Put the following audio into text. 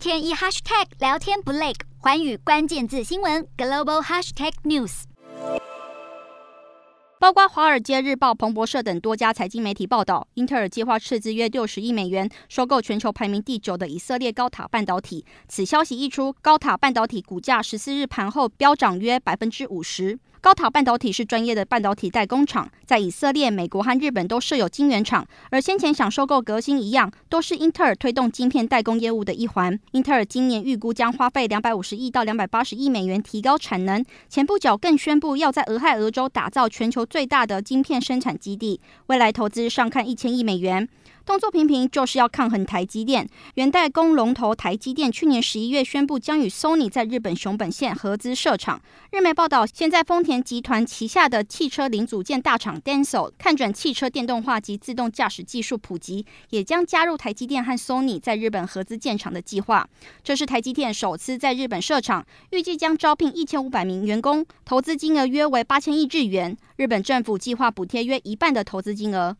天一 hashtag 聊天不累，寰宇关键字新闻 global hashtag news。包括《华尔街日报》、彭博社等多家财经媒体报道，英特尔计划斥资约六十亿美元收购全球排名第九的以色列高塔半导体。此消息一出，高塔半导体股价十四日盘后飙涨约百分之五十。高塔半导体是专业的半导体代工厂，在以色列、美国和日本都设有晶圆厂。而先前想收购革新一样，都是英特尔推动晶片代工业务的一环。英特尔今年预估将花费两百五十亿到两百八十亿美元提高产能。前不久更宣布要在俄亥俄州打造全球最大的晶片生产基地，未来投资上看一千亿美元。动作频频，就是要抗衡台积电。元代工龙头台积电去年十一月宣布将与 Sony 在日本熊本县合资设厂。日媒报道，现在丰田集团旗下的汽车零组件大厂 Denso 看准汽车电动化及自动驾驶技术普及，也将加入台积电和 Sony 在日本合资建厂的计划。这是台积电首次在日本设厂，预计将招聘一千五百名员工，投资金额约为八千亿日元。日本政府计划补贴约一半的投资金额。